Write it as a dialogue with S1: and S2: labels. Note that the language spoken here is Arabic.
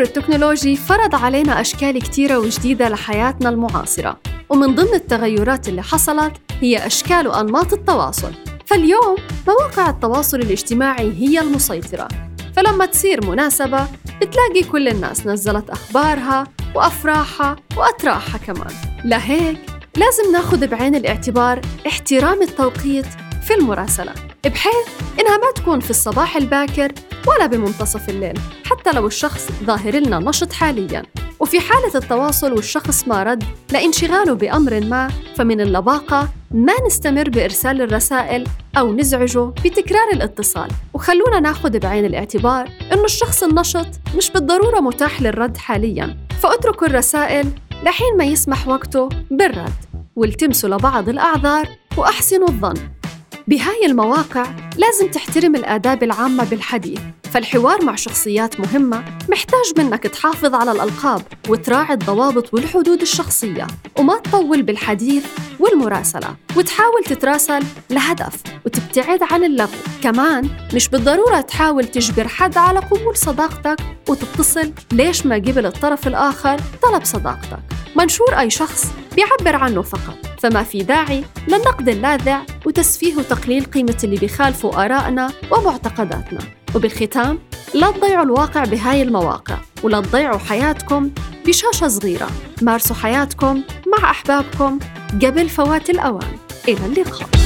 S1: التطور التكنولوجي فرض علينا أشكال كتيرة وجديدة لحياتنا المعاصرة. ومن ضمن التغيرات اللي حصلت هي أشكال وأنماط التواصل. فاليوم مواقع التواصل الاجتماعي هي المسيطرة. فلما تصير مناسبة بتلاقي كل الناس نزلت أخبارها وأفراحها وأتراحها كمان. لهيك لازم ناخد بعين الاعتبار احترام التوقيت في المراسلة. بحيث إنها ما تكون في الصباح الباكر ولا بمنتصف الليل حتى لو الشخص ظاهر لنا نشط حالياً. وفي حالة التواصل والشخص ما رد لانشغاله بأمر ما فمن اللباقة ما نستمر بإرسال الرسائل أو نزعجه بتكرار الاتصال. وخلونا ناخد بعين الاعتبار إنه الشخص النشط مش بالضرورة متاح للرد حالياً. فأتركوا الرسائل لحين ما يسمح وقته بالرد والتمسوا لبعض الأعذار وأحسنوا الظن. بهاي المواقع لازم تحترم الآداب العامة بالحديث فالحوار مع شخصيات مهمة محتاج منك تحافظ على الألقاب وتراعي الضوابط والحدود الشخصية وما تطول بالحديث والمراسلة وتحاول تتراسل لهدف وتبتعد عن اللغو. كمان مش بالضرورة تحاول تجبر حد على قبول صداقتك وتتصل ليش ما قبل الطرف الآخر طلب صداقتك. منشور أي شخص بيعبر عنه فقط. فما في داعي للنقد اللاذع وتسفيه وتقليل قيمة اللي بيخالفوا آرائنا ومعتقداتنا. وبالختام لا تضيعوا الواقع بهاي المواقع ولا تضيعوا حياتكم بشاشة صغيرة. مارسوا حياتكم مع أحبابكم قبل فوات الأوان. إلى اللقاء.